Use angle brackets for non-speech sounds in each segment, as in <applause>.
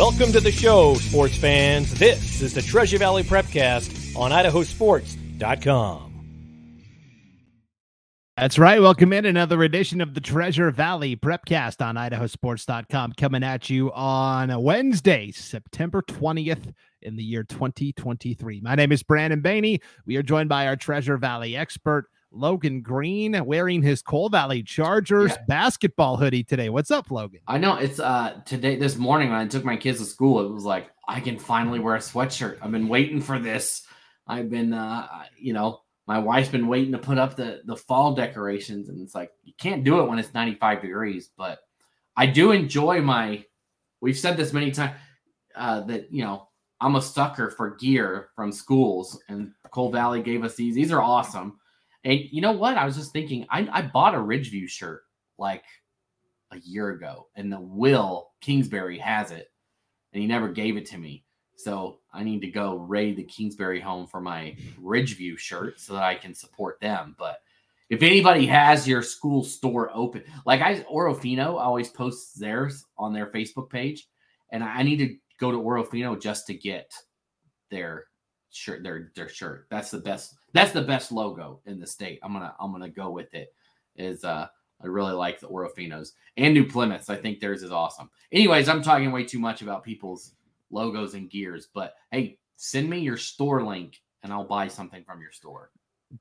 Welcome to the show, sports fans. This is the Treasure Valley Prepcast on idahosports.com. That's right. Welcome in another edition of the Treasure Valley Prepcast on idahosports.com coming at you on Wednesday, September 20th in the year 2023. My name is Brandon Baney. We are joined by our Treasure Valley expert, Logan Green, wearing his Cole Valley Chargers yeah. basketball hoodie today. What's up, Logan? I know it's uh today this morning when I took my kids to school, it was like I can finally wear a sweatshirt. I've been waiting for this. I've been uh you know my wife's been waiting to put up the the fall decorations and it's like you can't do it when it's 95 degrees but i do enjoy my we've said this many times uh, that you know i'm a sucker for gear from schools and Cole Valley gave us these these are awesome and you know what i was just thinking i, I bought a Ridgevue shirt like a year ago and the will kingsbury has it and he never gave it to me so I need to go raid the Kingsbury home for my Ridgevue shirt so that I can support them. But if anybody has your school store open, like I Orofino always posts theirs on their Facebook page, and I need to go to Orofino just to get their shirt, their their shirt. That's the best. That's the best logo in the state. I'm gonna I'm gonna go with it. Is uh I really like the Orofinos and New Plymouths. I think theirs is awesome. Anyways, I'm talking way too much about people's logos and gears. But hey, send me your store link and I'll buy something from your store.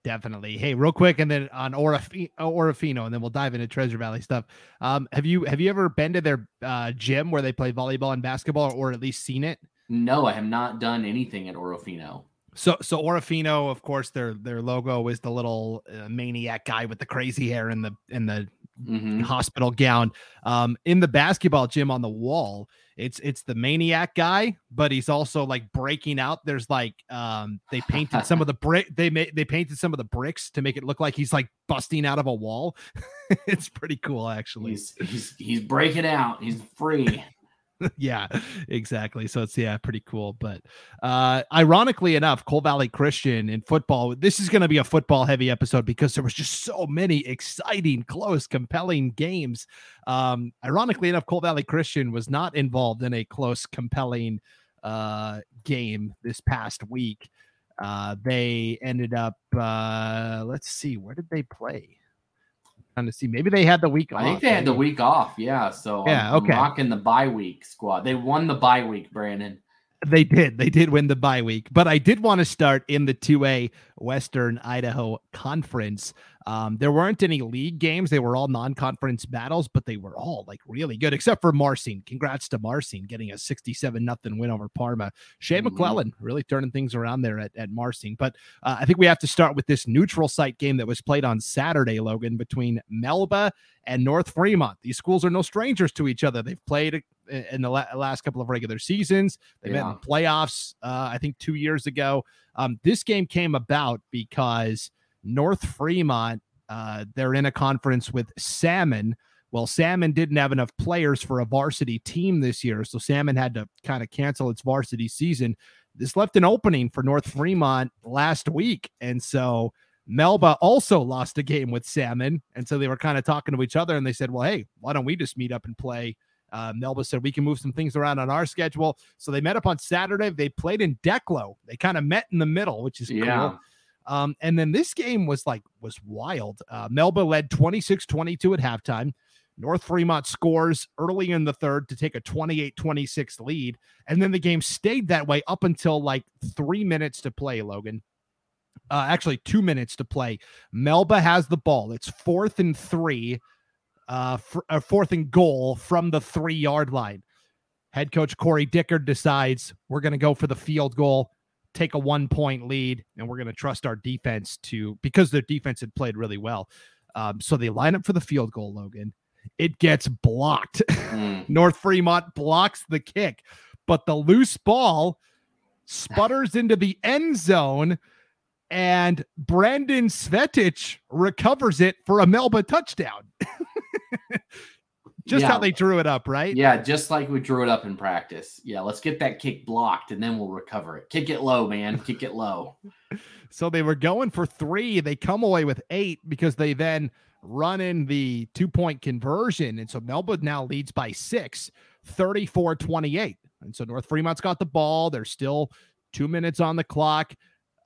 Definitely. Hey, real quick, and then on Orif- Orofino, and then we'll dive into Treasure Valley stuff. Um, have you have you ever been to their uh, gym where they play volleyball and basketball, or at least seen it? No, I have not done anything at Orofino. So, so Orofino, of course, their their logo is the little uh, maniac guy with the crazy hair and the and the mm-hmm. hospital gown. Um, in the basketball gym on the wall, it's it's the maniac guy, but he's also like breaking out. There's like um they painted some of the brick they made they painted some of the bricks to make it look like he's like busting out of a wall. <laughs> it's pretty cool actually. He's he's he's breaking out. He's free. <laughs> yeah, exactly. So it's yeah, pretty cool. But uh ironically enough, Cole Valley Christian in football, this is gonna be a football heavy episode because there was just so many exciting, close, compelling games. Um, ironically enough, Cole Valley Christian was not involved in a close, compelling uh game this past week. Uh they ended up uh let's see, where did they play? To see. Maybe they had the week off. I think they had the week off. Yeah. So yeah, I'm, okay. I'm rocking the bye week squad. They won the bye week, Brandon. They did. They did win the bye week. But I did want to start in the 2A Western Idaho Conference. Um, there weren't any league games. They were all non-conference battles, but they were all like really good, except for Marsing. Congrats to Marsing getting a 67 nothing win over Parma. Shea mm-hmm. McClellan really turning things around there at, at Marsing. But uh, I think we have to start with this neutral site game that was played on Saturday, Logan, between Melba and North Fremont. These schools are no strangers to each other. They've played in the last couple of regular seasons. They yeah. met in the playoffs, uh, I think, two years ago. Um, this game came about because North Fremont, uh, they're in a conference with Salmon. Well, Salmon didn't have enough players for a varsity team this year, so Salmon had to kind of cancel its varsity season. This left an opening for North Fremont last week, and so Melba also lost a game with Salmon, and so they were kind of talking to each other, and they said, "Well, hey, why don't we just meet up and play?" Uh, Melba said we can move some things around on our schedule, so they met up on Saturday. They played in Declo. They kind of met in the middle, which is yeah. cool. Um, and then this game was like was wild. Uh, Melba led 26-22 at halftime. North Fremont scores early in the third to take a 28-26 lead, and then the game stayed that way up until like three minutes to play. Logan, uh, actually two minutes to play. Melba has the ball. It's fourth and three uh, uh, fourth and goal from the three yard line. Head coach Corey Dickard decides we're going to go for the field goal, take a one point lead, and we're going to trust our defense to because their defense had played really well. Um, so they line up for the field goal, Logan. It gets blocked. Mm. <laughs> North Fremont blocks the kick, but the loose ball sputters into the end zone and Brandon Svetich recovers it for a Melba touchdown. <laughs> just yeah. how they drew it up, right? Yeah, just like we drew it up in practice. Yeah, let's get that kick blocked and then we'll recover it. Kick it low, man. Kick it low. <laughs> so they were going for three. They come away with eight because they then run in the two point conversion. And so Melba now leads by six, 34 28. And so North Fremont's got the ball. There's still two minutes on the clock.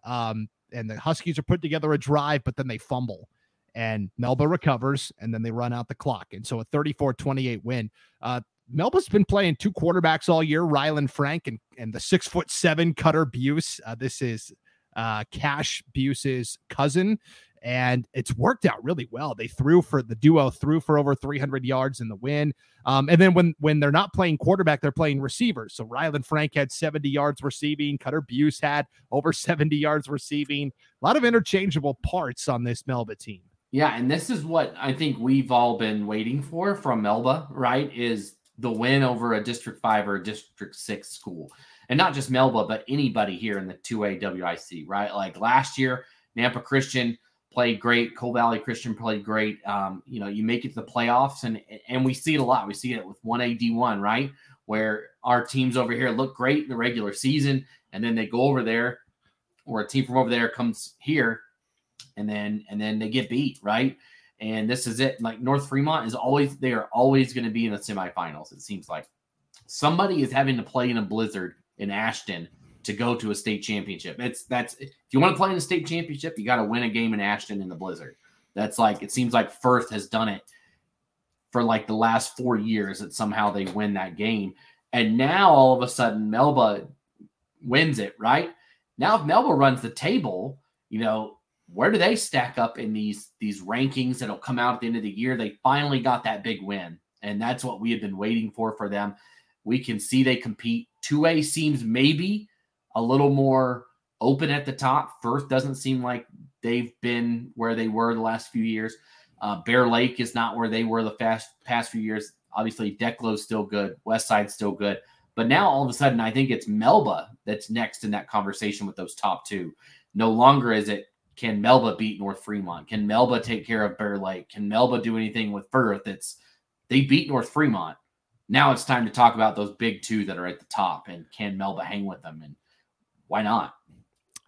Um, and the Huskies are put together a drive, but then they fumble and Melba recovers and then they run out the clock. And so a 34 28 win. Uh, Melba's been playing two quarterbacks all year, Rylan Frank and, and the six foot seven Cutter Buse. Uh, this is uh, Cash Buse's cousin and it's worked out really well. They threw for the duo threw for over 300 yards in the win. Um, and then when when they're not playing quarterback, they're playing receivers. So Rylan Frank had 70 yards receiving. Cutter Buse had over 70 yards receiving. A lot of interchangeable parts on this Melba team. Yeah, and this is what I think we've all been waiting for from Melba, right? Is the win over a District 5 or District 6 school. And not just Melba, but anybody here in the 2A WIC, right? Like last year, Nampa Christian played great. Cole Valley Christian played great. Um, you know, you make it to the playoffs, and and we see it a lot. We see it with one AD one, right, where our teams over here look great in the regular season, and then they go over there, or a team from over there comes here, and then and then they get beat, right? And this is it. Like North Fremont is always they are always going to be in the semifinals. It seems like somebody is having to play in a blizzard in Ashton to go to a state championship. It's that's if you want to play in a state championship, you got to win a game in Ashton in the Blizzard. That's like it seems like Firth has done it for like the last four years that somehow they win that game. And now all of a sudden Melba wins it, right? Now if Melba runs the table, you know, where do they stack up in these these rankings that'll come out at the end of the year? They finally got that big win. And that's what we have been waiting for for them. We can see they compete. 2A seems maybe a little more open at the top. Firth doesn't seem like they've been where they were the last few years. Uh, Bear Lake is not where they were the fast, past few years. Obviously, Declo's still good. West Side's still good. But now all of a sudden, I think it's Melba that's next in that conversation with those top two. No longer is it can Melba beat North Fremont? Can Melba take care of Bear Lake? Can Melba do anything with Firth? It's they beat North Fremont. Now it's time to talk about those big two that are at the top and can Melba hang with them? And why not?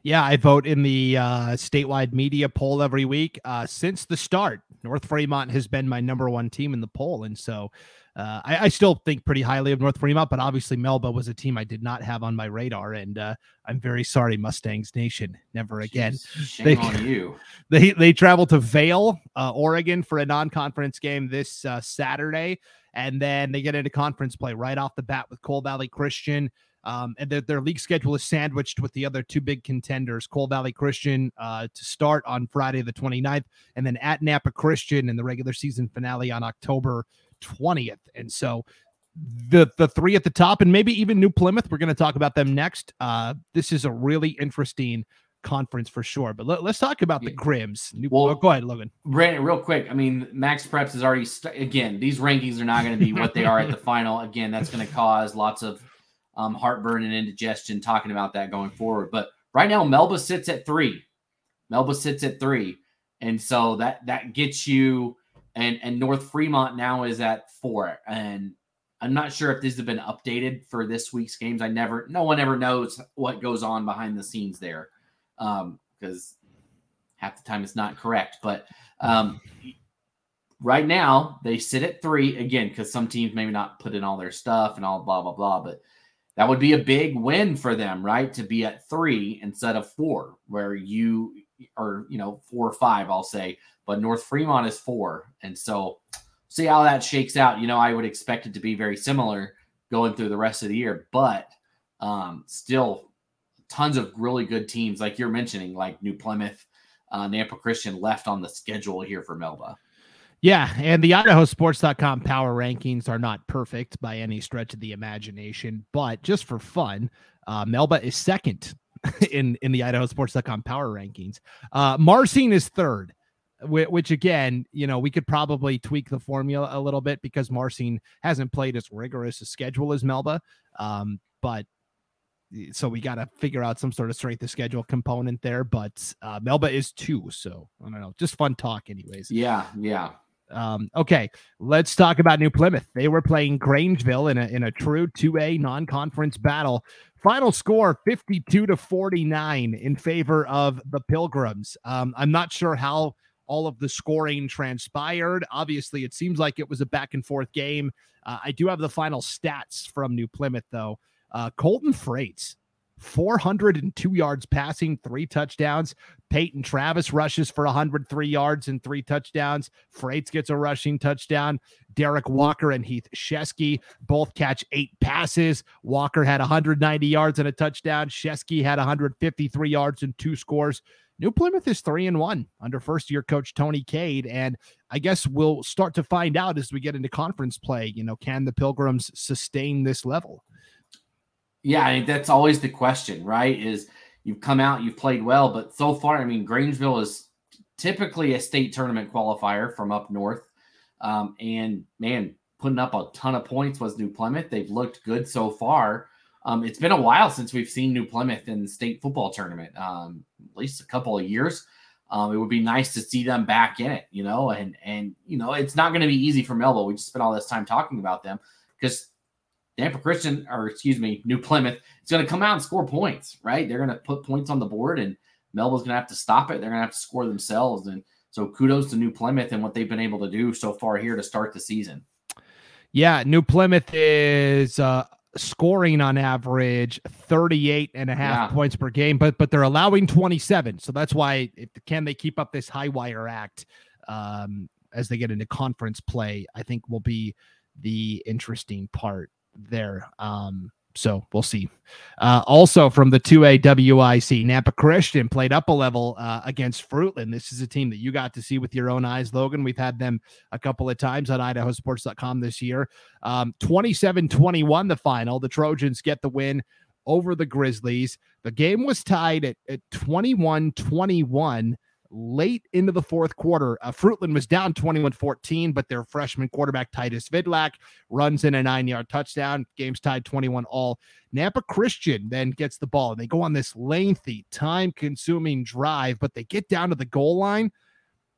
Yeah, I vote in the uh, statewide media poll every week. Uh, since the start, North Fremont has been my number one team in the poll. And so uh, I, I, still think pretty highly of North Fremont, but obviously Melba was a team I did not have on my radar. And uh, I'm very sorry, Mustangs Nation. Never again. Jeez, they, on you. <laughs> They, they travel to Vale, uh, Oregon for a non conference game this uh, Saturday. And then they get into conference play right off the bat with Cole Valley Christian. Um, and their, their league schedule is sandwiched with the other two big contenders, Cole Valley Christian uh, to start on Friday the 29th, and then at Nampa Christian in the regular season finale on October 20th. And so the the three at the top, and maybe even New Plymouth, we're going to talk about them next. Uh, this is a really interesting conference for sure. But let, us talk about the Crims. New, well, oh, go ahead, Logan. Brandon, real quick. I mean, Max Preps is already st- again. These rankings are not going to be what they are at the <laughs> final. Again, that's going to cause lots of um, heartburn and indigestion talking about that going forward. But right now, Melba sits at three. Melba sits at three, and so that that gets you. And and North Fremont now is at four, and I'm not sure if these have been updated for this week's games. I never, no one ever knows what goes on behind the scenes there, because um, half the time it's not correct. But um, right now they sit at three again because some teams maybe not put in all their stuff and all blah blah blah. But that would be a big win for them, right? To be at three instead of four, where you or you know four or five, I'll say, but North Fremont is four, and so see how that shakes out. You know, I would expect it to be very similar going through the rest of the year, but um, still tons of really good teams, like you're mentioning, like New Plymouth, uh, Nampa Christian left on the schedule here for Melba. Yeah, and the IdahoSports.com power rankings are not perfect by any stretch of the imagination, but just for fun, uh, Melba is second <laughs> in in the IdahoSports.com power rankings. Uh, Marsing is third, which again, you know, we could probably tweak the formula a little bit because Marsing hasn't played as rigorous a schedule as Melba, um, but so we got to figure out some sort of strength of schedule component there. But uh, Melba is two, so I don't know, just fun talk, anyways. Yeah, yeah. Um, okay, let's talk about New Plymouth. They were playing Grangeville in a in a true 2A non-conference battle. Final score 52 to 49 in favor of the Pilgrims. Um, I'm not sure how all of the scoring transpired. Obviously, it seems like it was a back and forth game. Uh, I do have the final stats from New Plymouth though. Uh, Colton Freites, 402 yards passing, three touchdowns. Peyton Travis rushes for 103 yards and three touchdowns. Freites gets a rushing touchdown. Derek Walker and Heath Shesky both catch eight passes. Walker had 190 yards and a touchdown. Shesky had 153 yards and two scores. New Plymouth is three and one under first year coach Tony Cade. And I guess we'll start to find out as we get into conference play. You know, can the Pilgrims sustain this level? Yeah, I mean, that's always the question, right? Is you've come out, you've played well, but so far, I mean, Grangeville is typically a state tournament qualifier from up north. Um, and man, putting up a ton of points was New Plymouth. They've looked good so far. Um, it's been a while since we've seen New Plymouth in the state football tournament, um, at least a couple of years. Um, it would be nice to see them back in it, you know, and and you know it's not going to be easy for Melville. We just spent all this time talking about them because Nampa Christian, or excuse me, New Plymouth is going to come out and score points, right? They're going to put points on the board, and Melville's going to have to stop it. They're going to have to score themselves, and so kudos to New Plymouth and what they've been able to do so far here to start the season. Yeah, New Plymouth is uh, scoring on average 38 and a half yeah. points per game, but but they're allowing 27. So that's why if, can they keep up this high wire act um, as they get into conference play, I think will be the interesting part there. Um, so we'll see. Uh, also from the 2A WIC, Nampa Christian played up a level uh, against Fruitland. This is a team that you got to see with your own eyes, Logan. We've had them a couple of times on idahosports.com this year. Um, 27 21, the final. The Trojans get the win over the Grizzlies. The game was tied at 21 21 late into the fourth quarter. Uh, Fruitland was down 21 14, but their freshman quarterback, Titus Vidlak, runs in a nine yard touchdown. Game's tied 21 all. Nampa Christian then gets the ball and they go on this lengthy, time consuming drive, but they get down to the goal line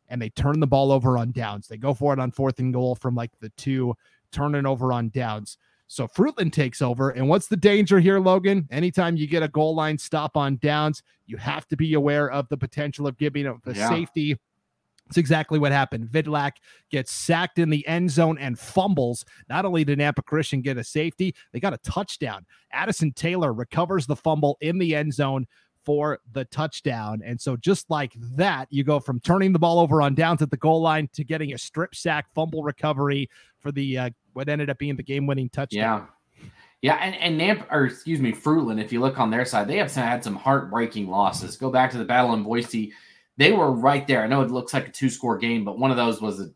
and they turn the ball over on downs. They go for it on fourth and goal from like the two, turning over on downs. So Fruitland takes over. And what's the danger here, Logan? Anytime you get a goal line stop on downs, you have to be aware of the potential of giving up a yeah. safety. It's exactly what happened. Vidlak gets sacked in the end zone and fumbles. Not only did Nampa Christian get a safety, they got a touchdown. Addison Taylor recovers the fumble in the end zone for the touchdown. And so, just like that, you go from turning the ball over on downs at the goal line to getting a strip sack fumble recovery for the uh, what ended up being the game winning touchdown. Yeah. Yeah, and, and Namp or excuse me, Fruitland, if you look on their side, they have had some heartbreaking losses. Go back to the battle in Boise. They were right there. I know it looks like a two-score game, but one of those was a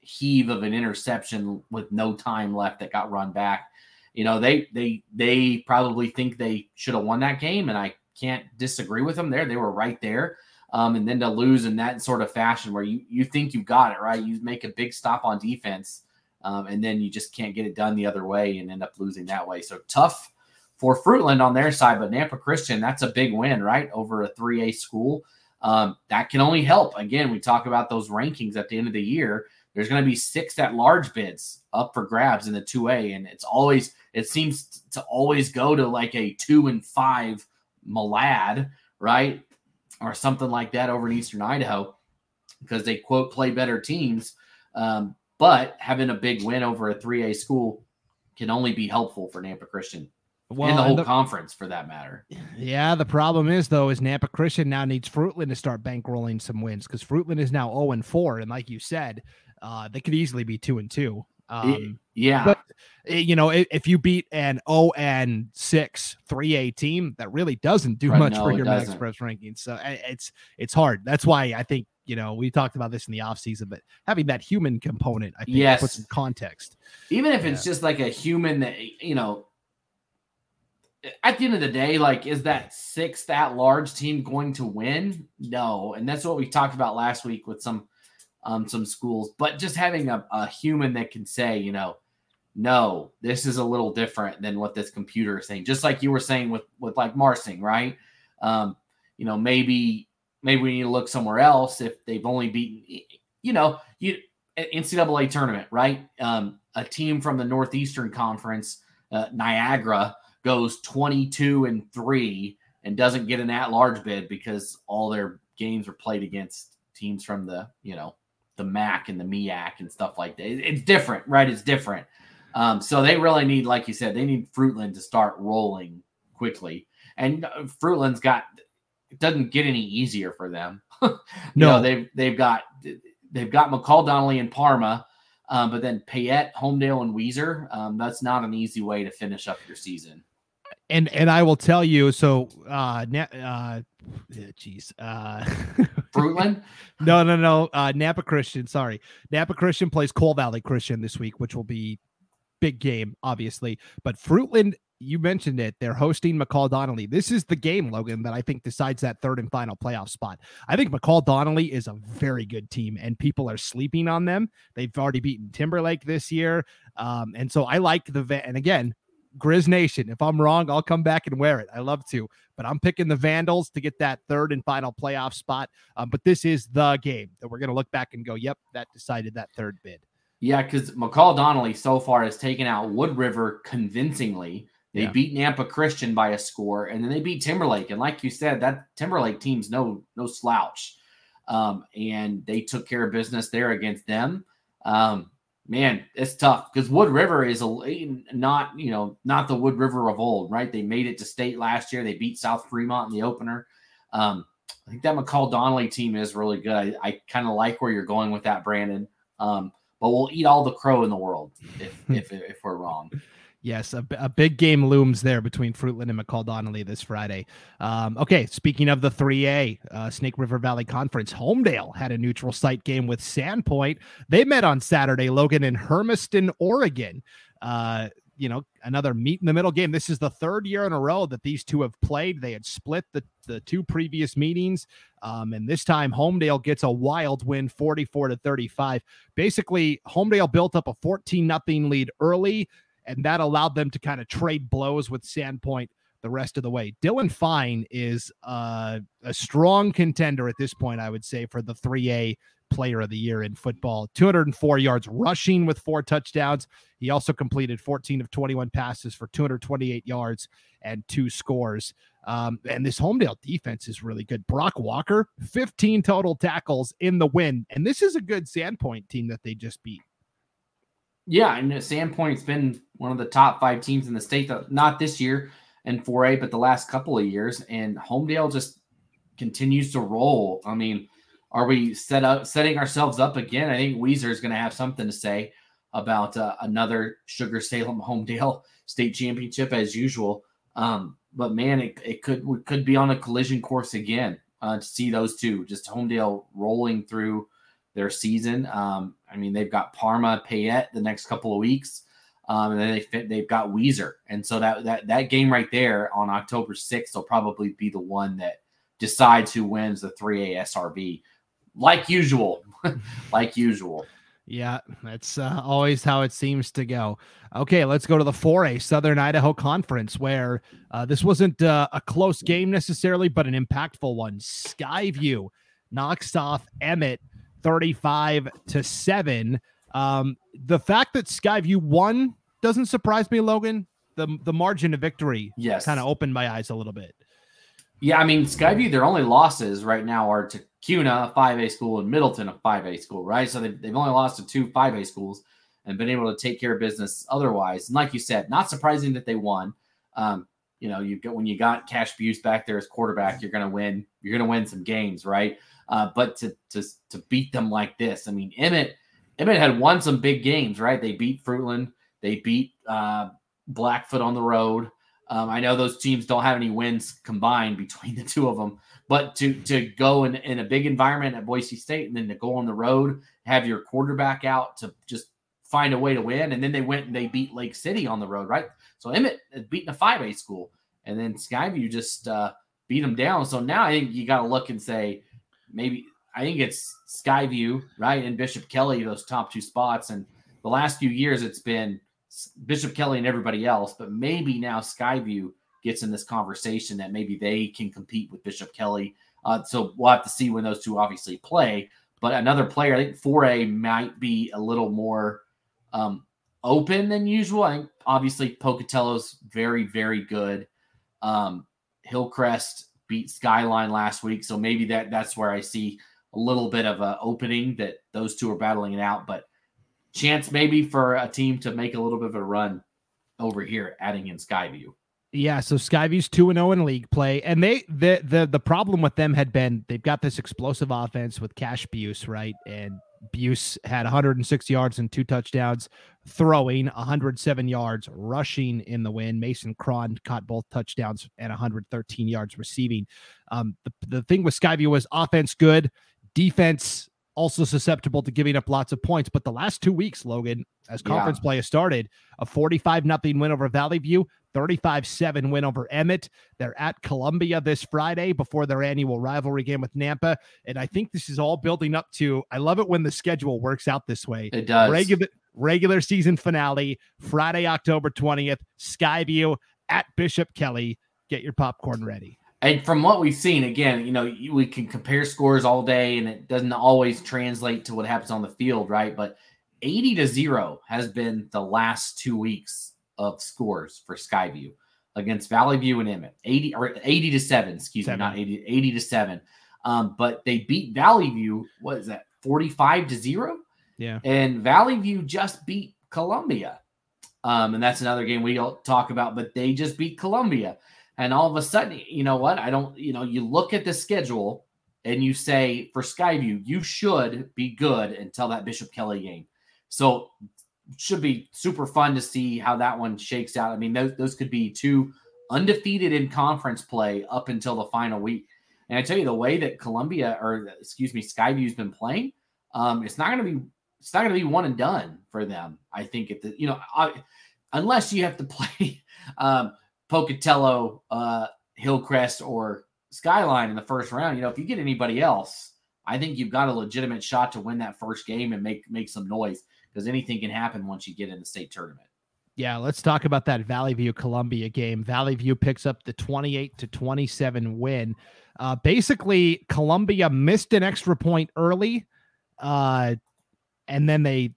heave of an interception with no time left that got run back. You know, they they they probably think they should have won that game, and I can't disagree with them there. They were right there. Um, and then to lose in that sort of fashion where you you think you got it, right? You make a big stop on defense um, and then you just can't get it done the other way and end up losing that way. So tough for Fruitland on their side, but Nampa Christian, that's a big win, right? Over a 3A school. Um, that can only help. Again, we talk about those rankings at the end of the year. There's going to be six at large bids up for grabs in the 2A, and it's always it seems to always go to like a two and five Malad, right, or something like that over in Eastern Idaho, because they quote play better teams. Um, but having a big win over a 3A school can only be helpful for Nampa Christian. Well, and the whole the, conference for that matter. Yeah, the problem is though, is Nampa Christian now needs Fruitland to start bankrolling some wins because Fruitland is now 0 and 4. And like you said, uh, they could easily be two and two. Um, yeah. But eh, you know, if, if, you beat an 0 and 6 3A team, that really doesn't do right, much no, for your MaxPreps rankings. So eh, it's it's hard. That's why I think you know, we talked about this in the offseason, but having that human component, I think, yes. puts some context. Even if yeah. it's just like a human that, you know, at the end of the day, like, is that sixth at large team going to win? No. And that's what we talked about last week with some um some schools. But just having a, a human that can say, you know, no, this is a little different than what this computer is saying. Just like you were saying with with like Marsing, right? Um, you know, maybe maybe we need to look somewhere else if they've only beaten, you know, you NCAA tournament, right? Um, a team from the Northeastern Conference, uh, Niagara, goes 22 and three and doesn't get an at-large bid because all their games are played against teams from the, you know, the MAC and the MEAC and stuff like that. It's different, right? It's different. Um, so they really need, like you said, they need Fruitland to start rolling quickly. And uh, Fruitland's got it doesn't get any easier for them. <laughs> no, know, they've they've got they've got McCall Donnelly and Parma, um, but then Payette, Homedale, and Weiser. Um, that's not an easy way to finish up your season. And and I will tell you, so uh, uh, jeez, uh, <laughs> Fruitland. no, no, no. Uh, Nampa Christian. Sorry, Nampa Christian plays Cole Valley Christian this week, which will be big game, obviously. But Fruitland you mentioned it. They're hosting McCall Donnelly. This is the game, Logan, that I think decides that third and final playoff spot. I think McCall Donnelly is a very good team, and people are sleeping on them. They've already beaten Timberlake this year, um, and so I like the and again, Grizz Nation. If I'm wrong, I'll come back and wear it. I love to, but I'm picking the Vandals to get that third and final playoff spot. Um, but this is the game that we're going to look back and go, "Yep, that decided that third bid." Yeah, because McCall Donnelly so far has taken out Wood River convincingly. They yeah. beat Nampa Christian by a score, and then they beat Timberlake. And like you said, that Timberlake team's no no slouch. Um, and they took care of business there against them. Um, man, it's tough because Wood River is a not you know not the Wood River of old, right? They made it to state last year. They beat South Fremont in the opener. Um, I think that McCall Donnelly team is really good. I, I kind of like where you're going with that, Brandon. Um, but we'll eat all the crow in the world if <laughs> if, if we're wrong. Yes, a, a, big game looms there between Fruitland and McCall Donnelly this Friday. Um, okay, speaking of the 3A, uh, Snake River Valley Conference, Homedale had a neutral site game with Sandpoint. They met on Saturday, Logan, in Hermiston, Oregon. Uh, you know, another meet in the middle game. This is the third year in a row that these two have played. They had split the, the two previous meetings. Um, and this time Homedale gets a wild win 44 to 35. Basically, Homedale built up a 14 nothing lead early and that allowed them to kind of trade blows with Sandpoint the rest of the way. Dylan Fine is uh, a strong contender at this point, I would say, for the 3A player of the year in football. 204 yards rushing with four touchdowns. He also completed 14 of 21 passes for 228 yards and two scores. Um, and this Homedale defense is really good. Brock Walker, 15 total tackles in the win. And this is a good Sandpoint team that they just beat. Yeah, and Sandpoint's been one of the top five teams in the state. Not this year in 4A, but the last couple of years. And Homedale just continues to roll. I mean, are we set up setting ourselves up again? I think Weiser is going to have something to say about uh, another Sugar Salem Homedale <laughs> state championship as usual. Um, but man, it, it could we could be on a collision course again uh, to see those two just Homedale rolling through their season. Um, I mean, they've got Parma, Payette the next couple of weeks, um, and then they they've got Weiser, and so that that that game right there on October sixth will probably be the one that decides who wins the 3A SRV, like usual, <laughs> like usual. Yeah, that's uh, always how it seems to go. Okay, let's go to the 4A Southern Idaho Conference, where uh, this wasn't uh, a close game necessarily, but an impactful one. Skyview knocks off Emmett 35 to 7. Um, the fact that Skyview won doesn't surprise me, Logan. The the margin of victory yes. kind of opened my eyes a little bit. Yeah, I mean, Skyview, their only losses right now are to Kuna, a 5A school, and Middleton, a 5A school, right? So they've, they've only lost to two 5A schools and been able to take care of business otherwise. And like you said, not surprising that they won. Um, you know, you get when you got Cash Buse back there as quarterback, you're to win. You're to win some games, right? Uh, but to to to beat them like this, I mean, Emmett Emmett had won some big games, right? They beat Fruitland, they beat uh, Blackfoot on the road. Um, I know those teams don't have any wins combined between the two of them, but to to go in, in a big environment at Boise State and then to go on the road, have your quarterback out to just find a way to win, and then they went and they beat Lake City on the road, right? So Emmett beaten a five A school, and then Skyview just uh, beat them down. So now I think you got to look and say, maybe I think it's Skyview, right, and Bishop Kelly, those top two spots. And the last few years, it's been Bishop Kelly and everybody else, but maybe now Skyview gets in this conversation that maybe they can compete with Bishop Kelly. Uh, so we'll have to see when those two obviously play. But another player, I think 4A might be a little more um, open than usual. I think obviously Pocatello's very, very good. Um, Hillcrest beat Skyline last week, so maybe that that's where I see a little bit of an opening that those two are battling it out. But chance maybe for a team to make a little bit of a run over here, adding in Skyview. Yeah, so Skyview's 2 and 0 in league play. And they the the the problem with them had been they've got this explosive offense with Cash Buse, right? And Buse had 106 yards and two touchdowns, throwing 107 yards, rushing in the win. Mason Cron caught both touchdowns and 113 yards receiving. Um, the, the thing with Skyview was offense good, defense also susceptible to giving up lots of points. But the last two weeks, Logan, as conference yeah. play has started, a 45 nothing win over Vallivue, 35 7 win over Emmett. They're at Columbia this Friday before their annual rivalry game with Nampa. And I think this is all building up to, I love it when the schedule works out this way. It does. Regular, regular season finale, Friday, October 20th, Skyview at Bishop Kelly. Get your popcorn ready. And from what we've seen, again, you know, we can compare scores all day and it doesn't always translate to what happens on the field, right? But 80 to 0 has been the last two weeks of scores for Skyview against Vallivue and Emmett. 80 or 80 to 7, excuse seven. me, not 80, 80 to 7. Um, but they beat Vallivue, what is that, 45 to 0? Yeah. And Vallivue just beat Columbia. Um, and that's another game we don't talk about, but they just beat Columbia. And all of a sudden, you know what? I don't, you know, you look at the schedule and you say for Skyview, you should be good until that Bishop Kelly game. So should be super fun to see how that one shakes out. I mean, those, those could be two undefeated in conference play up until the final week. And I tell you, the way that Columbia or excuse me, Skyview's been playing, um, it's not going to be it's not going to be one and done for them. I think if the you know, I, unless you have to <laughs> play um, Pocatello, uh, Hillcrest, or Skyline in the first round, you know, if you get anybody else, I think you've got a legitimate shot to win that first game and make make some noise because anything can happen once you get in the state tournament. Yeah, let's talk about that Vallivue Columbia game. Vallivue picks up the 28 to 27 win. Uh, basically, Columbia missed an extra point early, uh, and then they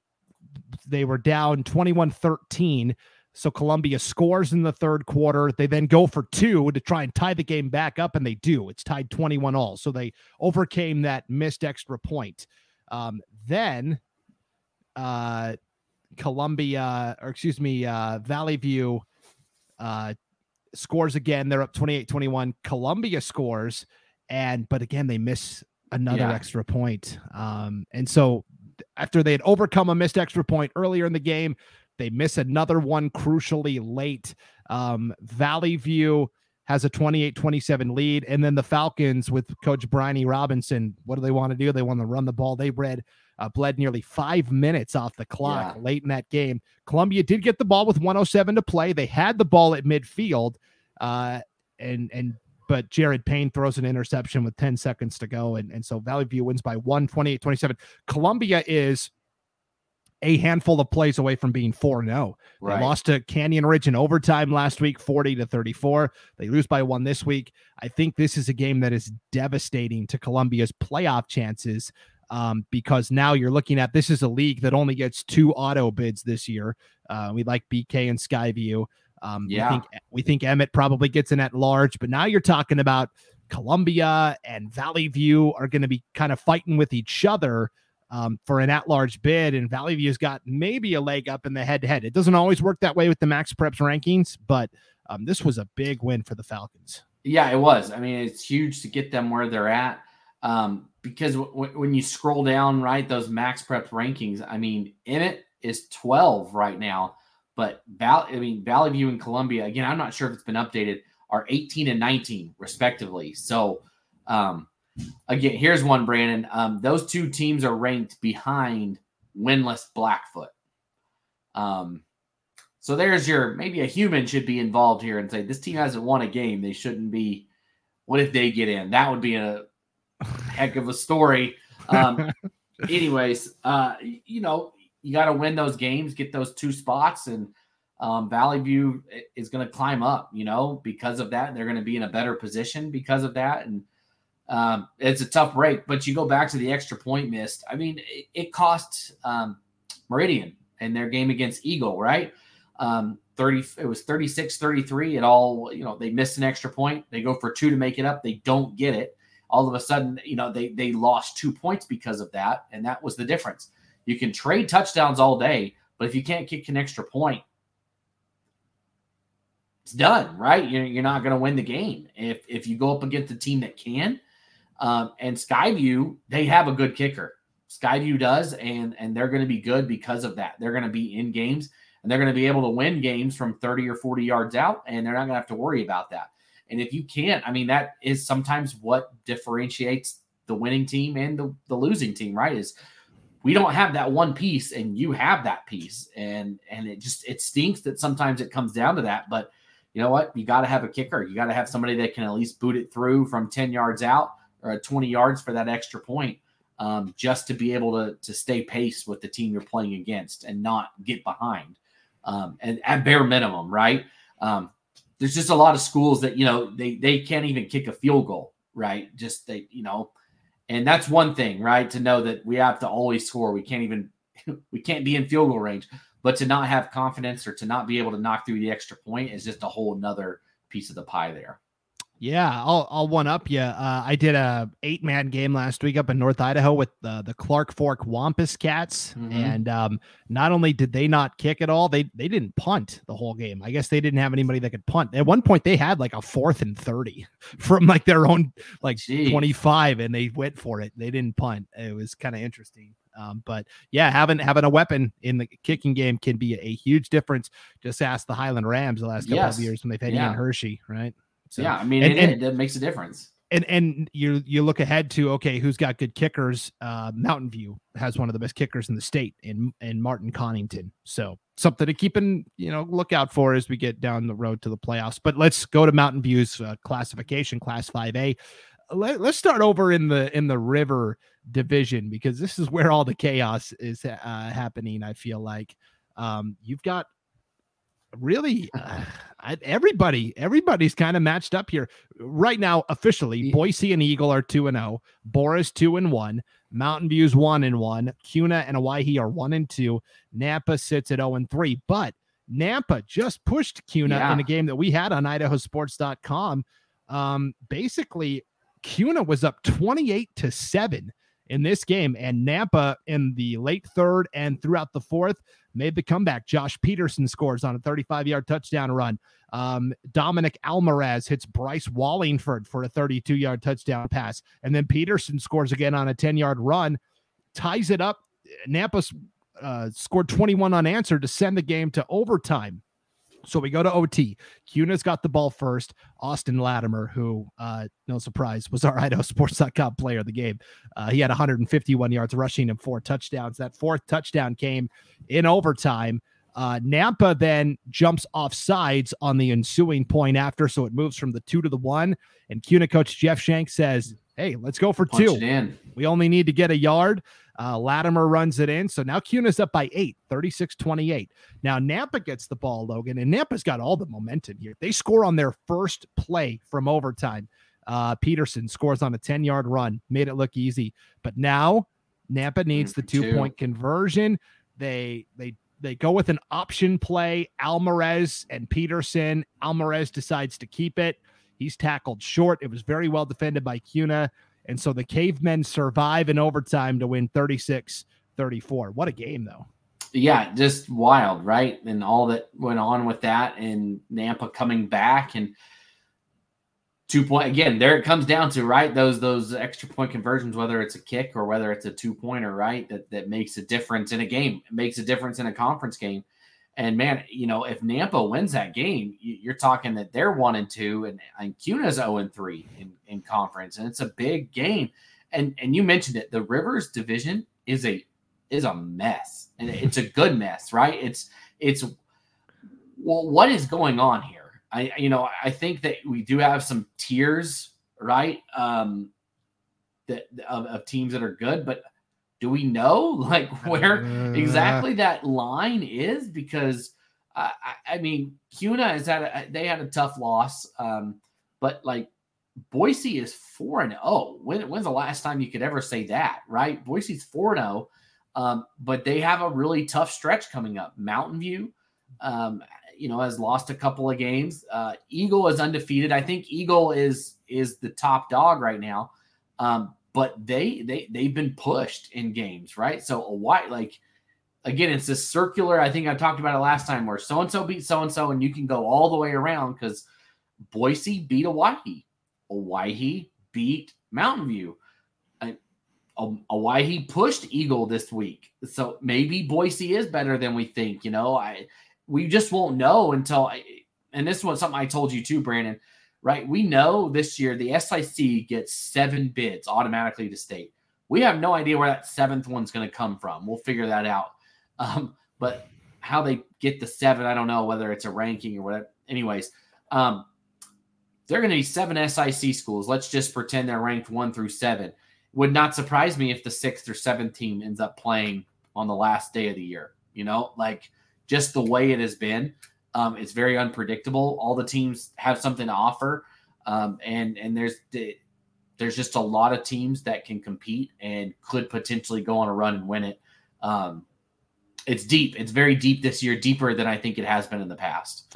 they were down 21 13 so Columbia scores in the third quarter. They then go for two to try and tie the game back up, and they do. It's tied 21 all. So they overcame that missed extra point. Um, then uh, Columbia, or excuse me, uh, Vallivue uh, scores again. They're up 28 21. Columbia scores, and but again, they miss another yeah. extra point. Um, and so after they had overcome a missed extra point earlier in the game, they miss another one crucially late. Um, Vallivue has a 28 27 lead. And then the Falcons with Coach Bryony Robinson, what do they want to do? They want to run the ball. They read, uh, bled nearly five minutes off the clock yeah. late in that game. Columbia did get the ball with 107 to play. They had the ball at midfield. Uh, and, and, but Jared Payne throws an interception with 10 seconds to go. And, and so Vallivue wins by 1 28 27. Columbia is a handful of plays away from being 4 0. Right. They lost to Canyon Ridge in overtime last week, 40 to 34. They lose by one this week. I think this is a game that is devastating to Columbia's playoff chances um, because now you're looking at this is a league that only gets two auto bids this year. Uh, we like BK and Skyview. Um, yeah. we think we think Emmett probably gets in at large, but now you're talking about Columbia and Vallivue are going to be kind of fighting with each other um, for an at-large bid, and Vallivue's got maybe a leg up in the head-to-head. It doesn't always work that way with the Max Preps rankings, but um, this was a big win for the Falcons. Yeah, it was. I mean, it's huge to get them where they're at um, because w- when you scroll down, right, those Max Preps rankings, I mean, Emmett is 12 right now, but Val- I mean, Vallivue and Columbia, again, I'm not sure if it's been updated, are 18 and 19 respectively. So, um, Again, here's one, Brandon. Um, those two teams are ranked behind winless Blackfoot. Um, so there's your maybe a human should be involved here and say this team hasn't won a game. They shouldn't be. What if they get in? That would be a heck of a story. Um, <laughs> anyways, uh, you know, you got to win those games, get those two spots, and um, Vallivue is going to climb up. You know, because of that, they're going to be in a better position because of that, and um, it's a tough break, but you go back to the extra point missed. I mean, it, it cost um, Meridian in their game against Eagle, right? Um, 30, it was 36 33. It all, you know, they missed an extra point. They go for two to make it up. They don't get it. All of a sudden, you know, they, they lost two points because of that. And that was the difference. You can trade touchdowns all day, but if you can't kick an extra point, it's done, right? You're, you're not going to win the game. If if you go up against a team that can, um, and Skyview, they have a good kicker. Skyview does, and and they're going to be good because of that. They're going to be in games, and they're going to be able to win games from 30 or 40 yards out, and they're not going to have to worry about that. And if you can't, I mean, that is sometimes what differentiates the winning team and the, the losing team, right? Is we don't have that one piece and you have that piece. And and it just it stinks that sometimes it comes down to that. But you know what? You got to have a kicker. You got to have somebody that can at least boot it through from 10 yards out or 20 yards for that extra point. Um, just to be able to to stay pace with the team you're playing against and not get behind. Um, and at bare minimum, right? Um, there's just a lot of schools that you know they they can't even kick a field goal, right? Just they you know, and that's one thing, right? To know that we have to always score. We can't even <laughs> we can't be in field goal range, but to not have confidence or to not be able to knock through the extra point is just a whole another piece of the pie there. Yeah, I'll I'll one up you. Uh, I did a eight man game last week up in North Idaho with uh, the Clark Fork Wampus Cats, mm-hmm. and um, not only did they not kick at all, they they didn't punt the whole game. I guess they didn't have anybody that could punt. At one point, they had like a fourth and thirty <laughs> from like their own like twenty five, and they went for it. They didn't punt. It was kind of interesting. Um, but yeah, having having a weapon in the kicking game can be a, a huge difference. Just ask the Highland Rams the last couple yes. of years when they've had yeah. Ian Hershey, right? So, yeah, I mean, and, it, and, it makes a difference. And and you you look ahead to okay, who's got good kickers? Uh, Mountain View has one of the best kickers in the state in in Martin Connington. So something to keep in you know look out for as we get down the road to the playoffs. But let's go to Mountain View's uh, classification, Class Five A. Let, let's start over in the in the River division because this is where all the chaos is uh, happening. I feel like um, you've got really <laughs> uh, everybody everybody's kind of matched up here. Right now officially boise and eagle are 2 and 0 Borah's 2 and 1 mountain views 1 and 1 Kuna and Owyhee are 1 and 2 nampa sits at 0 and 3 but nampa just pushed Kuna yeah. in a game that we had on idahosports.com um basically Kuna was up 28 to 7 in this game and nampa in the late third and throughout the fourth made the comeback. Josh Peterson scores on a 35 yard touchdown run. Um, Dominic Almaraz hits Bryce Wallingford for a 32 yard touchdown pass. And then Peterson scores again on a 10 yard run, ties it up. Nampa uh, scored 21 unanswered to send the game to overtime. So we go to OT. Kuna's got the ball first. Austin Latimer, who, uh, no surprise, was our <laughs> Idaho Sports.com player of the game. Uh, he had 151 yards rushing and four touchdowns. That fourth touchdown came in overtime. Uh, Nampa then jumps off sides on the ensuing point after, so it moves from the two to the one. And Kuna coach Jeff Shank says, Hey, let's go for Punch two. We only need to get a yard. Uh, Latimer runs it in. So now Kuna's up by eight, 36 28. Now Nampa gets the ball, Logan, and Nampa's got all the momentum here. They score on their first play from overtime. Uh, Peterson scores on a 10 yard run, made it look easy. But now Nampa needs the two point conversion. They, they, they go with an option play. Almaraz and Peterson. Almaraz decides to keep it. He's tackled short. It was very well defended by Kuna. And so the cavemen survive in overtime to win 36 34. What a game, though. Yeah, just wild, right? And all that went on with that, and Nampa coming back and two point again. There it comes down to right those those extra point conversions, whether it's a kick or whether it's a two pointer, right? That that makes a difference in a game. It makes a difference in a conference game. And man, you know, if Nampa wins that game, you're talking that they're one and two, and, and Kuna's 0 and three in, in conference, and it's a big game. And and you mentioned it, the Rivers division is a is a mess, and it's a good mess, right? It's it's well, what is going on here? I you know I think that we do have some tiers, right? Um, that of, of teams that are good, but do we know <laughs> like where uh, exactly that line is? Because uh, I, I, mean, Kuna is had a, they had a tough loss, um, but like Boise is four and zero. Oh. When, when's the last time you could ever say that? Right? Boise's four and zero, oh, um, but they have a really tough stretch coming up. Mountain View, um, you know, has lost a couple of games. Uh, Eagle is undefeated. I think Eagle is is the top dog right now. Um, but they they they've been pushed in games, right? So a white like again, it's this circular. I think I talked about it last time where so and so beat so and so, and you can go all the way around because Boise beat Owyhee, Owyhee beat Mountain View. Owyhee pushed Eagle this week, so maybe Boise is better than we think. You know, I we just won't know until. I, and this was something I told you too, Brandon. Right? We know this year the SIC gets seven bids automatically to state. We have no idea where that seventh one's going to come from. We'll figure that out. <laughs> Um, but how they get the seven, I don't know whether it's a ranking or whatever. Anyways, um, they're going to be seven SIC schools. Let's just pretend they're ranked one through seven. Would not surprise me if the sixth or seventh team ends up playing on the last day of the year. You know, like just the way it has been. Um, it's very unpredictable. All the teams have something to offer, um, and and there's there's just a lot of teams that can compete and could potentially go on a run and win it. Um, it's deep. It's very deep this year, deeper than I think it has been in the past.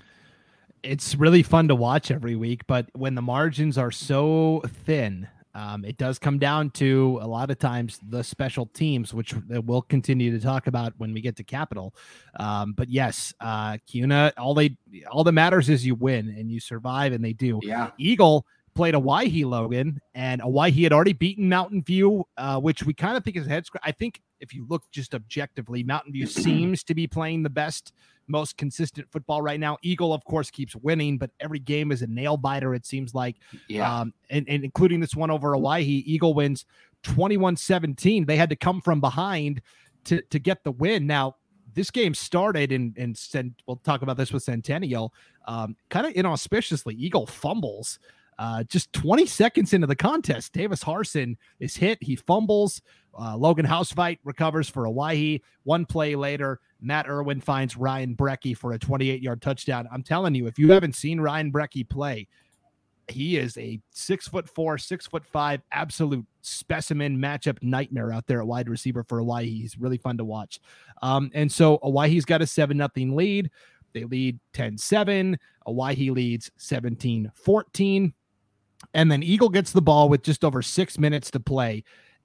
It's really fun to watch every week, but when the margins are so thin, um, it does come down to a lot of times the special teams, which we'll continue to talk about when we get to Capital. Um, but yes, uh, Kuna, all they all that matters is you win and you survive, and they do. Yeah, Eagle played Owyhee Logan, and Owyhee had already beaten Mountain View, uh, which we kind of think is a head scratch. I think if you look just objectively, Mountain View <clears throat> seems to be playing the best, most consistent football right now. Eagle, of course, keeps winning, but every game is a nail biter, it seems like. Yeah. Um, and, and including this one over Owyhee, Eagle wins 21 17. They had to come from behind to, to get the win. Now, this game started and in we'll talk about this with Centennial, um, kind of inauspiciously. Eagle fumbles uh, just 20 seconds into the contest, Davis Harson is hit. He fumbles. Uh, Logan Housefight recovers for Owyhee. One play later, Matt Irwin finds Ryan Brecky for a 28 yard touchdown. I'm telling you, if you haven't seen Ryan Brecky play, he is a six foot four, six foot five, absolute specimen matchup nightmare out there at wide receiver for Owyhee. He's really fun to watch. Um, and so Owyhee's got a 7 nothing lead. They lead 10 7. Owyhee leads 17 14. And then Eagle gets the ball with just over six minutes to play,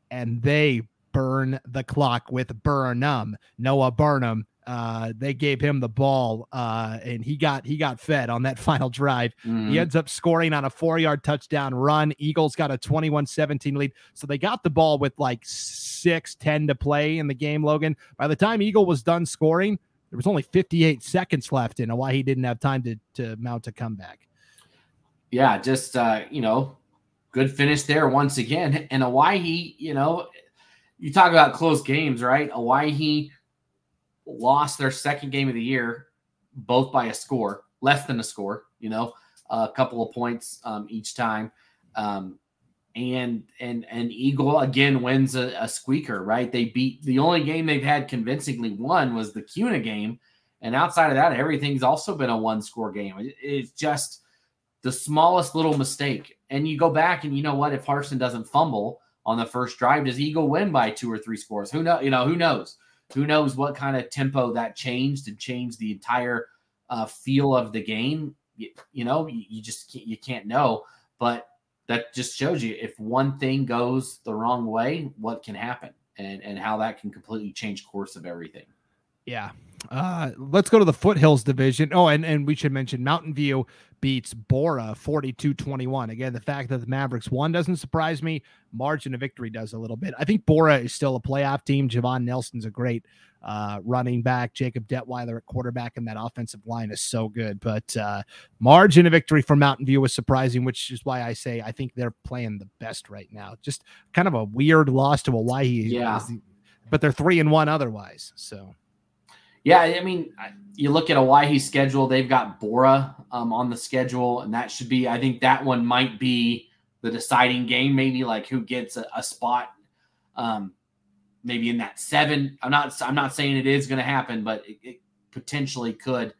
and they burn the clock with Burnham, Noah Burnham. Uh, they gave him the ball, uh, and he got he got fed on that <laughs> final drive. Mm. He ends up scoring on a four yard touchdown run. Eagles got a 21-17 lead, so they got the ball with like six ten to play in the game. Logan, by the time Eagle was done scoring, there was only 58 seconds left, and Owyhee didn't have time to to mount a comeback yeah, just uh, you know, good finish there once again. <laughs> And Owyhee, you know, you talk about close games, right? Owyhee lost their second game of the year, both by a score, less than a score, you know, a couple of points um, each time. Um, and and and Eagle again wins a, a, squeaker, right? They beat the only game they've had convincingly won was the Kuna game, and outside of that, everything's also been a one score game. It, it's just the smallest little mistake. And you go back and you know what? If Harson doesn't fumble on the first drive, does Eagle win by two or three scores? Who know? You know, who knows? Who knows what kind of tempo that changed and changed the entire uh, feel of the game? You, you know, you, you just can't, you can't know. But that just shows you if one thing goes the wrong way, what can happen and and how that can completely change course of everything. Yeah. Uh, let's go to the foothills division. Oh, and, and we should mention Mountain View beats Borah 42 21. Again, the fact that the Mavericks won doesn't surprise me. Margin of victory does a little bit. I think Borah is still a playoff team. Javon Nelson's a great uh, running back. Jacob Detweiler at quarterback, and that offensive line is so good. But uh, margin of victory for Mountain View was surprising, which is why I say I think they're playing the best right now. Just kind of a weird loss to Owyhee. Yeah. But they're three and one otherwise. So yeah, I mean, you look at Owyhee schedule; they've got Borah um, on the schedule, and that should be. I think that one might be the deciding game. Maybe like who gets a, a spot, um, maybe in that seven. I'm not. I'm not saying it is going to happen, but it, it potentially could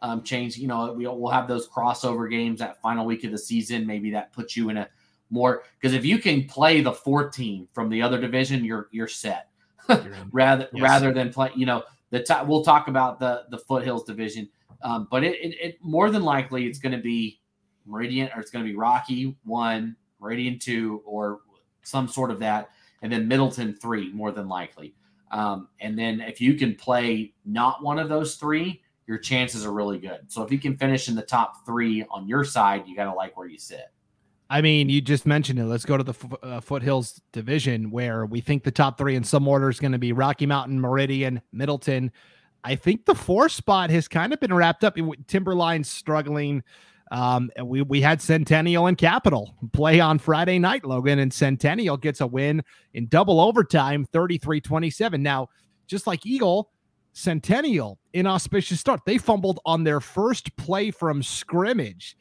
um, change. You know, we, we'll have those crossover games that final week of the season. Maybe that puts you in a more because if you can play the 14 from the other division, you're you're set. <laughs> rather yes. rather than play, you know the we'll talk about the the foothills division, um, but it, it, it more than likely it's going to be Meridian or it's going to be Rocky one, Meridian two, or some sort of that, and then Middleton three more than likely. Um, and then if you can play not one of those three, your chances are really good. So if you can finish in the top three on your side, you got to like where you sit. I mean, you just mentioned it. Let's go to the uh, Foothills division where we think the top three in some order is going to be Rocky Mountain, Meridian, Middleton. I think the four spot has kind of been wrapped up. Timberline struggling. Um, we we had Centennial and Capital play on Friday night, Logan, and Centennial gets a win in double overtime, 33-27. Now, just like Eagle, Centennial inauspicious start. They fumbled on their first play from scrimmage.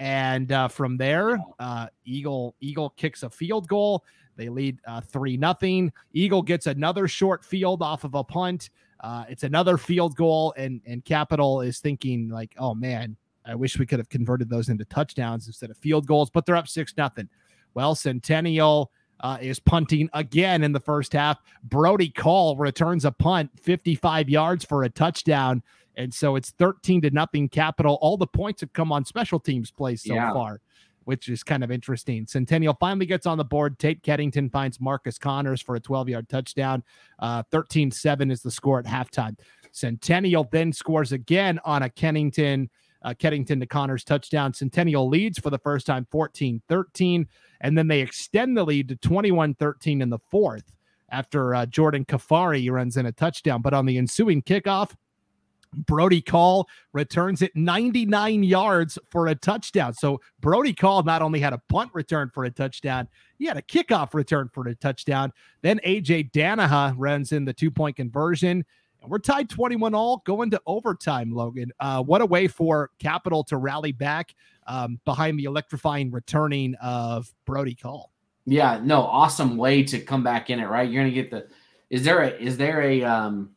And uh, from there, uh, Eagle Eagle kicks a field goal. They lead uh, three nothing. Eagle gets another short field off of a punt. Uh, it's another field goal, and and Capital is thinking like, oh man, I wish we could have converted those into touchdowns instead of field goals, but they're up six nothing. Well, Centennial uh, is punting again in the first half. Brody Call returns a punt, 55 yards for a touchdown, and so it's 13 to nothing. Capital. All the points have come on special teams plays so yeah. far which is kind of interesting. Centennial finally gets on the board. Tate Keddington finds Marcus Connors for a 12 yard touchdown. 13 uh, 7 is the score at halftime. Centennial then scores again on a Kennington. Uh, Keddington to Connors touchdown. Centennial leads for the first time 14 13, and then they extend the lead to 21 13 in the fourth after uh, Jordan Kafari runs in a touchdown. But on the ensuing kickoff, Brody Call returns it 99 yards for a touchdown. So Brody Call not only had a punt return for a touchdown, he had a kickoff return for a touchdown. Then AJ Danaha runs in the two point conversion. And we're tied 21 all going to overtime, Logan. Uh, what a way for Capital to rally back um, behind the electrifying returning of Brody Call. Yeah, no, awesome way to come back in it, right? You're gonna get the is there a is there a um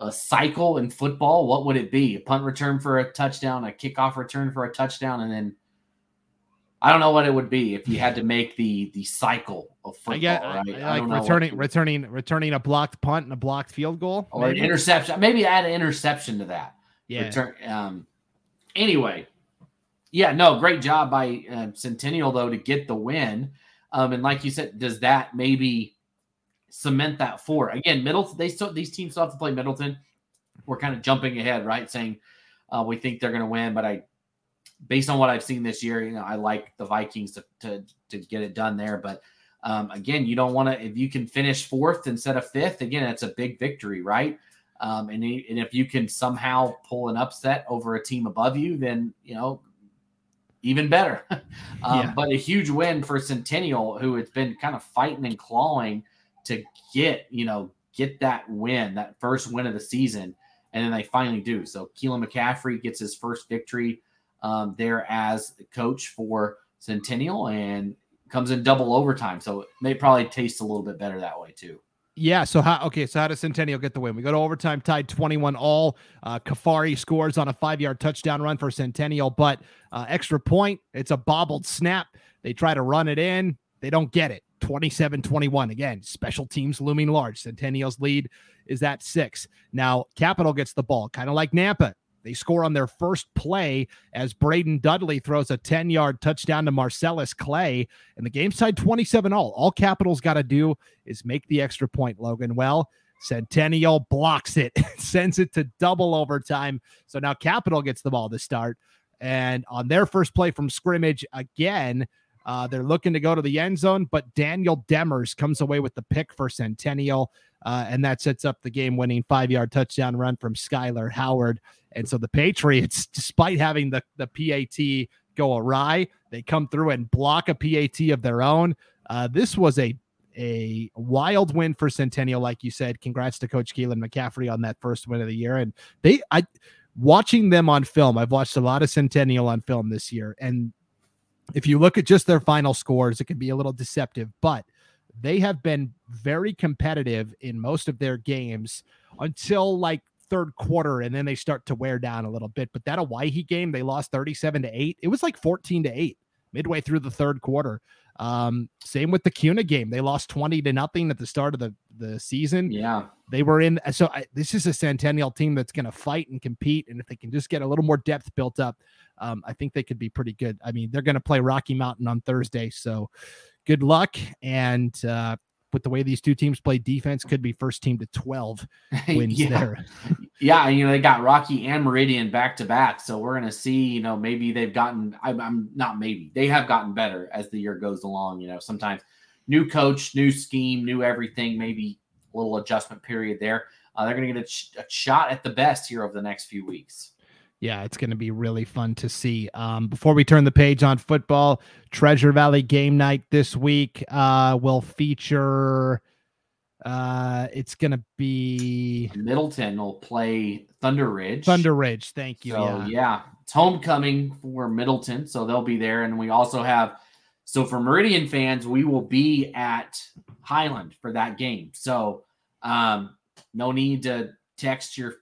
a cycle in football, what would it be? A punt return for a touchdown, a kickoff return for a touchdown, and then I don't know what it would be if you had to make the the cycle of football. I get, right? I like returning returning returning a blocked punt and a blocked field goal, or maybe? an interception. Maybe add an interception to that. Yeah. Return, um. Anyway, yeah, no, great job by uh, Centennial though to get the win. Um, and like you said, does that maybe cement that four. Again, Middleton, they still these teams still have to play Middleton. We're kind of jumping ahead, right? Saying uh, we think they're going to win, but I, based on what I've seen this year, you know, I like the Vikings to to, to get it done there. But um, again, you don't want to if you can finish fourth instead of fifth. Again, that's a big victory, right? Um, and, and if you can somehow pull an upset over a team above you, then you know even better. <laughs> um, yeah. But a huge win for Centennial, who has been kind of fighting and clawing to get, you know, get that win, that first win of the season. And then they finally do. So Keelan McCaffrey gets his first victory um, there as coach for Centennial and comes in double overtime. So it may probably taste a little bit better that way too. Yeah. So how? Okay. So how does Centennial get the win? We go to overtime, tied twenty-one all. Uh, Kafari scores on a five-yard touchdown run for Centennial, but uh, extra point. It's a bobbled snap. They try to run it in. They don't get it. 27 21. Again, special teams looming large. Centennial's lead is at six. Now, Capital gets the ball, kind of like Nampa. They score on their first play as Braden Dudley throws a 10 yard touchdown to Marcellus Clay, and the game's tied 27 all. All Capital's got to do is make the extra point, Logan. Well, Centennial blocks it, <laughs> sends it to double overtime. So now Capital gets the ball to start. And on their first play from scrimmage, again, uh, they're looking to go to the end zone, but Daniel Demers comes away with the pick for Centennial, uh, and that sets up the game winning five yard touchdown run from Skylar Howard. And so the Patriots, <laughs> despite having the, the PAT go awry, they come through and block a PAT of their own. Uh, this was a a wild win for Centennial, like you said. Congrats to Coach Keelan McCaffrey on that first win of the year. And they, I, watching them on film, I've watched a lot of Centennial on film this year, and if you look at just their final scores, it can be a little deceptive, but they have been very competitive in most of their games until like third quarter and then they start to wear down a little bit. But that Owyhee game, they lost 37 to 8. It was like 14 to 8 midway through the third quarter. Um, same with the Kuna game. They lost 20 to nothing at the start of the, the season. Yeah. They were in. So I, this is a Centennial team that's going to fight and compete. And if they can just get a little more depth built up, um, I think they could be pretty good. I mean, they're going to play Rocky Mountain on Thursday. So good luck. And uh, with the way these two teams play defense, could be first team to 12 <laughs> wins yeah. there. <laughs> yeah, you know they got Rocky and Meridian back to back, so we're gonna see. You know, maybe they've gotten. I'm, I'm not maybe they have gotten better as the year goes along. You know, sometimes new coach, new scheme, new everything. Maybe a little adjustment period there. Uh, they're gonna get a, ch- a shot at the best here over the next few weeks yeah, it's going to be really fun to see. Um, before we turn the page on football, Treasure Valley game night this week uh, will feature. Uh, it's to be Middleton will play Thunder Ridge. Thunder Ridge, thank you. So, yeah. yeah, it's homecoming for Middleton, so they'll be there, and we also have. So for Meridian fans, we will be at Highland for that game. So um, no need to text your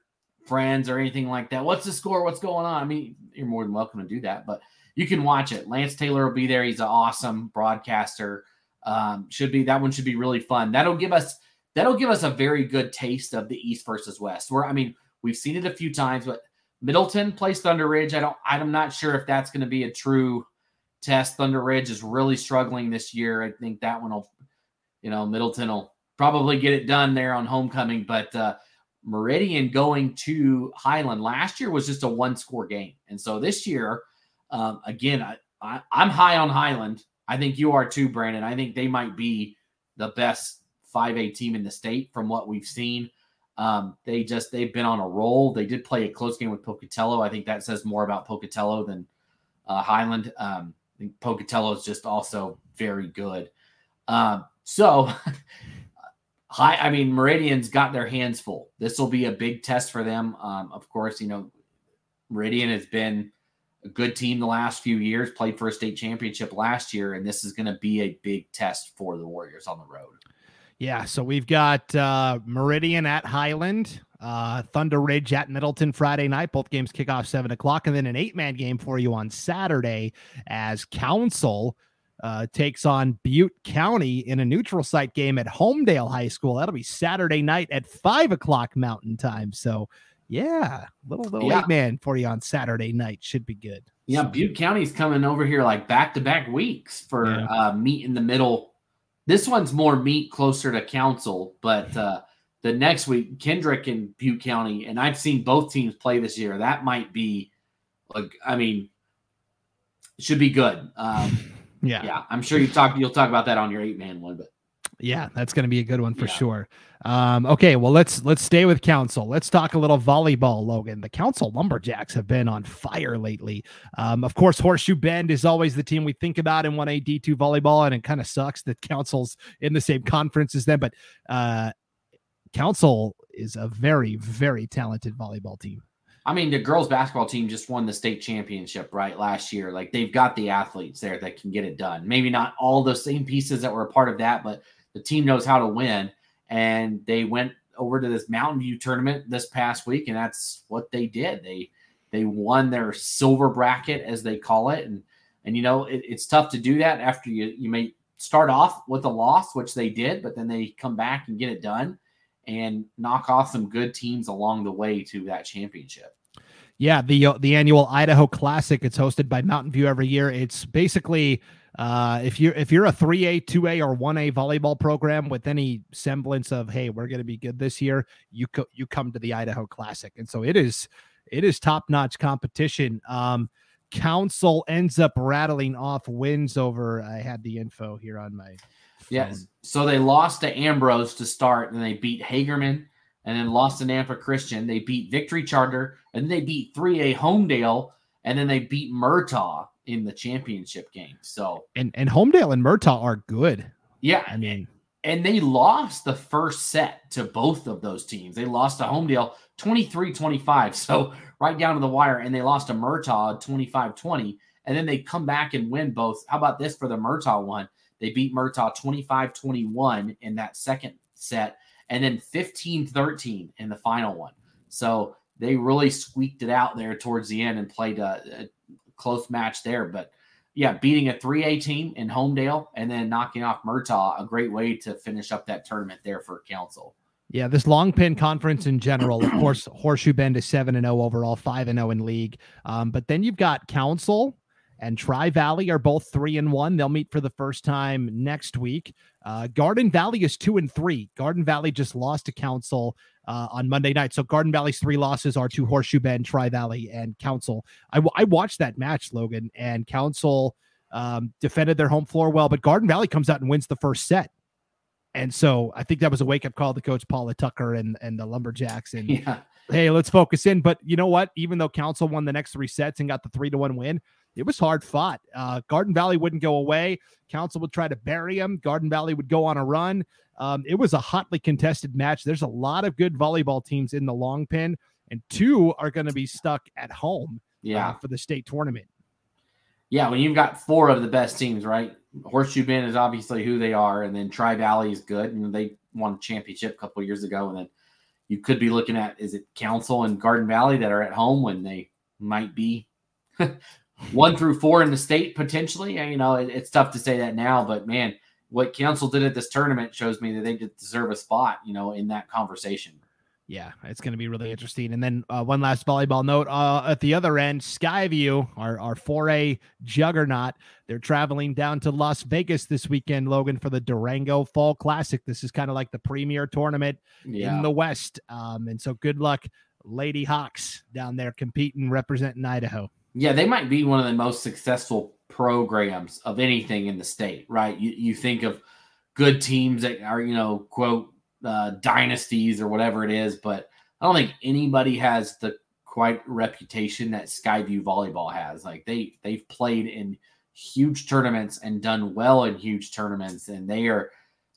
friends or anything like that. What's the score? What's going on? I mean, you're more than welcome to do that, but you can watch it. Lance Taylor will be there. He's an awesome broadcaster. Um, should be that one should be really fun. That'll give us that'll give us a very good taste of the East versus West. Where I mean, we've seen it a few times, but Middleton plays Thunder Ridge. I don't. I'm not sure if that's going to be a true test. Thunder Ridge is really struggling this year. I think that one will, you know, Middleton will probably get it done there on homecoming, but. uh Meridian going to Highland last year was just a one score game. And so this year, um, again, I, I, I'm high on Highland. I think you are too, Brandon. I think they might be the best 5A team in the state from what we've seen. Um, they just they've been on a roll. They did play a close game with Pocatello. I think that says more about Pocatello than uh, Highland. Um, I think Pocatello is just also very good. Um, so <laughs> high. I mean, Meridian's got their hands full. This will be a big test for them. Um, of course, you know, Meridian has been a good team the last few years, played for a state championship last year, and this is going to be a big test for the Warriors on the road. Yeah, so we've got uh, Meridian at Highland, uh, Thunder Ridge at Middleton Friday night. Both games kick off seven o'clock, and then an eight-man game for you on Saturday as Council uh, takes on Butte County in a neutral site game at Homedale High School. That'll be Saturday night at five o'clock Mountain Time. So, yeah, little little yeah. eight man for you on Saturday night should be good. Yeah, Butte County's coming over here like back to back weeks for yeah. uh, meet in the middle. This one's more meat closer to Council, but uh, the next week Kendrick and Butte County, and I've seen both teams play this year. That might be like, I mean, should be good. Um, Yeah. Yeah. I'm sure you talk you'll talk about that on your eight man one, but yeah, that's going to be a good one for yeah. sure. Um, okay, well let's let's stay with Council. Let's talk a little volleyball, Logan. The Council Lumberjacks have been on fire lately. Um, of course, Horseshoe Bend is always the team we think about in one A D two volleyball, and it kind of sucks that Council's in the same <laughs> conference as them. But uh, Council is a very very talented volleyball team. I mean, the girls basketball team just won the state championship, right? Last year. Like they've got the athletes there that can get it done. Maybe not all the same pieces that were a part of that, but the team knows how to win. And they went over to this Mountain View tournament this past week, and that's what they did. They they won their silver bracket, as they call it. And and you know, it, it's tough to do that after you you may start off with a loss, which they did, but then they come back and get it done and knock off some good teams along the way to that championship. Yeah, the uh, the annual Idaho Classic. It's hosted by Mountain View every year. It's basically uh, if you're if you're a three A, two A, or one A volleyball program with any semblance of hey, we're going to be good this year, you co- you come to the Idaho Classic, and so it is it is top notch competition. Um, Council ends up rattling off wins over. I had the info here on my. Yes, so they lost to Ambrose to start, and they beat Hagerman and then lost to Nampa Christian. They beat Victory Charter, and then they beat 3A Homedale, and then they beat Murtaugh in the championship game. So and and Homedale and Murtaugh are good. Yeah, I mean, and they lost the first set to both of those teams. They lost to Homedale 23-25, so right down to the wire, and they lost to Murtaugh 25-20, and then they come back and win both. How about this for the Murtaugh one? They beat Murtaugh 25-21 in that second set and then 15 13 in the final one. So they really squeaked it out there towards the end and played a, a close match there. But yeah, beating a 3A team in Homedale and then knocking off Murtaugh, a great way to finish up that tournament there for Council. Yeah, this long pin conference in general, of course, Horseshoe Bend is 7 and 0 overall, 5 and 0 in league. Um, but then you've got Council and Tri Valley are both three and one. They'll meet for the first time next week. Uh, Garden Valley is two and three. Garden Valley just lost to Council uh, on Monday night. So Garden Valley's three losses are to Horseshoe Bend, Tri Valley, and Council. I, I watched that match, Logan, and Council um, defended their home floor well, but Garden Valley comes out and wins the first set. And so I think that was a wake up call to Coach Paula Tucker and and the Lumberjacks. And <laughs> yeah. hey, let's focus in. But you know what? Even though Council won the next three sets and got the three to one win, it was hard fought. Uh, Garden Valley wouldn't go away. Council would try to bury him. Garden Valley would go on a run. Um, it was a hotly contested match. There's a lot of good volleyball teams in the long pin, and two are going to be stuck at home. Uh, yeah, uh, for the state tournament. Yeah, when you've got four of the best teams, right? Horseshoe Bend is obviously who they are, and then Tri Valley is good, and they won a championship a couple years ago. And then you could be looking at is it Council and Garden Valley that are at home when they might be <laughs> one through four in the state potentially. You know, it, it's tough to say that now, but man, what Council did at this tournament shows me that they deserve a spot. You know, in that conversation. Yeah, it's going to be really interesting. And then uh, one last volleyball note uh, at the other end, Skyview, our, our 4A juggernaut, they're traveling down to Las Vegas this weekend, Logan, for the Durango Fall Classic. This is kind of like the premier tournament yeah. in the West. Um, and so good luck, Lady Hawks, down there competing, representing Idaho. Yeah, they might be one of the most successful programs of anything in the state, right? You, you think of good teams that are, you know, quote, uh, dynasties or whatever it is, but I don't think anybody has the quite reputation that Skyview volleyball has. Like they they've played in huge tournaments and done well in huge tournaments, and they are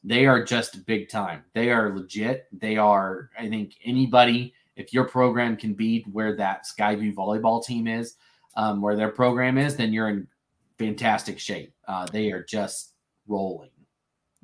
they are just big time. They are legit. They are. I think anybody, if your program can be where that Skyview volleyball team is, um, where their program is, then you're in fantastic shape. Uh, they are just rolling.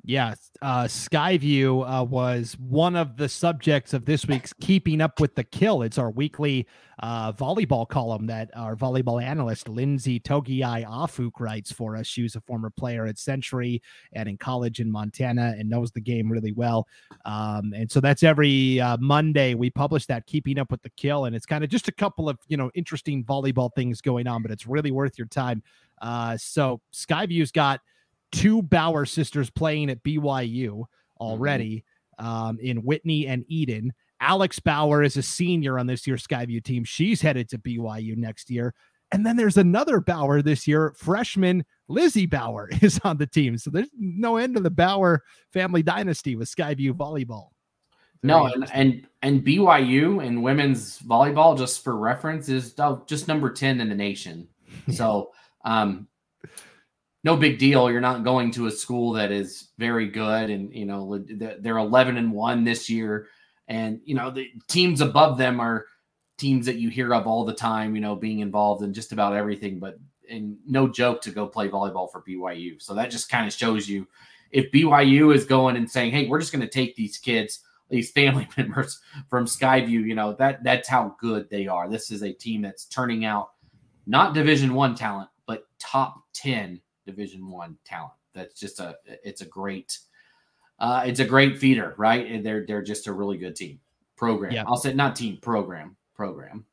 Yeah, uh, Skyview uh, was one of the subjects of this week's Keeping Up with the Kill. It's our weekly uh, volleyball column that our volleyball analyst Lindsay Togiai Afuk writes for us. She was a former player at Century and in college in Montana and knows the game really well. Um, and so that's every uh, Monday we publish that Keeping Up with the Kill, and it's kind of just a couple of you know interesting volleyball things going on, but it's really worth your time. Uh, so Skyview's got two Bauer sisters playing at BYU already mm-hmm. um, in Whitney and Eden. Alex Bauer is a senior on this year's Skyview team. She's headed to BYU next year. And then there's another Bauer this year. Freshman Lizzie Bauer <laughs> is on the team. So there's no end to the Bauer family dynasty with Skyview volleyball. Very no, and, and and BYU and women's volleyball, just for reference, is just number 10 in the nation. <laughs> So um no big deal. You're not going to a school that is very good, and you know they're 11 and one this year, and you know the teams above them are teams that you hear of all the time. You know, being involved in just about everything, but and no joke to go play volleyball for BYU. So that just kind of shows you if BYU is going and saying, "Hey, we're just going to take these kids." these family <laughs> members from Skyview, you know, that that's how good they are. This is a team that's turning out not division 1 talent, but top 10 Division One talent. That's just a it's a great uh, it's a great feeder, right? And they're they're just a really good team program. Yeah. I'll say not team program program.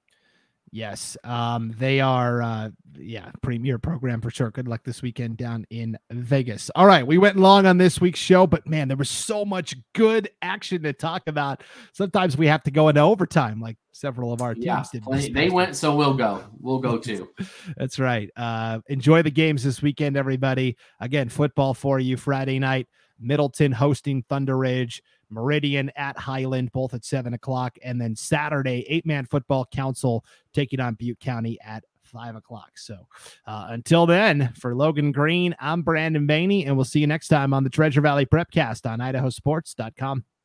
Yes, um, they are. Uh, yeah, premier program for sure. Good luck this weekend down in Vegas. All right, we went long on this week's show, but man, there was so much good action to talk about. Sometimes we have to go into overtime, like several of our teams yeah, did. They, they went, so we'll go. We'll go too. <laughs> That's right. Uh, enjoy the games this weekend, everybody. Again, football for you Friday night. Middleton hosting Thunder Ridge. Meridian at Highland, both at seven o'clock. And then Saturday, eight man football Council taking on Butte County at five o'clock. So uh, until then, for Logan Green, I'm Brandon Baney, and we'll see you next time on the Treasure Valley Prepcast on idahosports.com.